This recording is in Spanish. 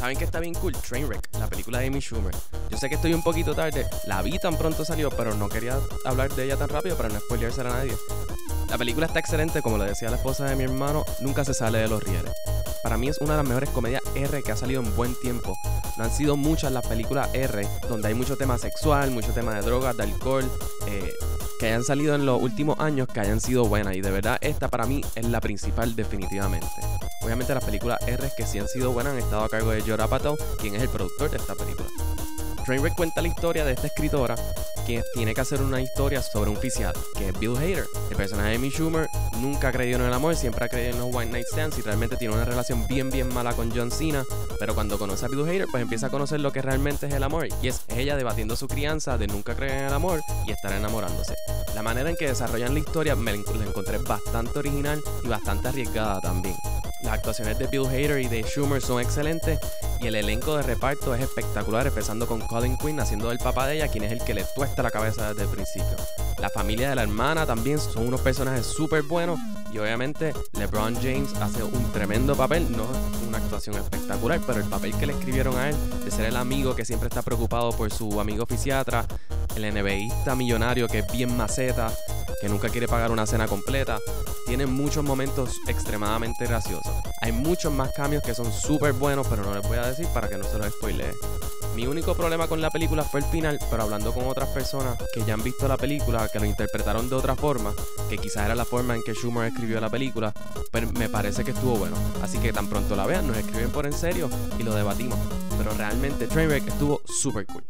¿Saben que está bien cool? Trainwreck, la película de Amy Schumer. Yo sé que estoy un poquito tarde, la vi tan pronto salió, pero no quería hablar de ella tan rápido para no spoileársela a nadie. La película está excelente, como lo decía la esposa de mi hermano, nunca se sale de los rieles. Para mí es una de las mejores comedias R que ha salido en buen tiempo. No han sido muchas las películas R donde hay mucho tema sexual, mucho tema de drogas, de alcohol, eh, que hayan salido en los últimos años que hayan sido buenas. Y de verdad esta para mí es la principal definitivamente. Obviamente las películas R que sí han sido buenas han estado a cargo de Jorah Apatow, quien es el productor de esta película. Trainwreck cuenta la historia de esta escritora que tiene que hacer una historia sobre un oficial, que es Bill Hader. El personaje de Amy Schumer nunca ha creído en el amor, siempre ha creído en los White Night Stands y realmente tiene una relación bien bien mala con John Cena, pero cuando conoce a Bill Hader pues empieza a conocer lo que realmente es el amor y es ella debatiendo su crianza de nunca creer en el amor y estar enamorándose. La manera en que desarrollan la historia me la encontré bastante original y bastante arriesgada también. Las actuaciones de Bill Hader y de Schumer son excelentes y el elenco de reparto es espectacular, empezando con Colin Quinn haciendo el papá de ella, quien es el que le tuesta la cabeza desde el principio. La familia de la hermana también son unos personajes súper buenos y obviamente LeBron James hace un tremendo papel, no una actuación espectacular, pero el papel que le escribieron a él de ser el amigo que siempre está preocupado por su amigo fisiatra, el NBAista millonario que es bien maceta, que nunca quiere pagar una cena completa, tiene muchos momentos extremadamente graciosos. Hay muchos más cambios que son súper buenos, pero no les voy a decir para que no se los spoilee. Mi único problema con la película fue el final, pero hablando con otras personas que ya han visto la película, que lo interpretaron de otra forma, que quizás era la forma en que Schumer escribió la película, pero me parece que estuvo bueno. Así que tan pronto la vean, nos escriben por en serio y lo debatimos. Pero realmente Trainwreck estuvo súper cool.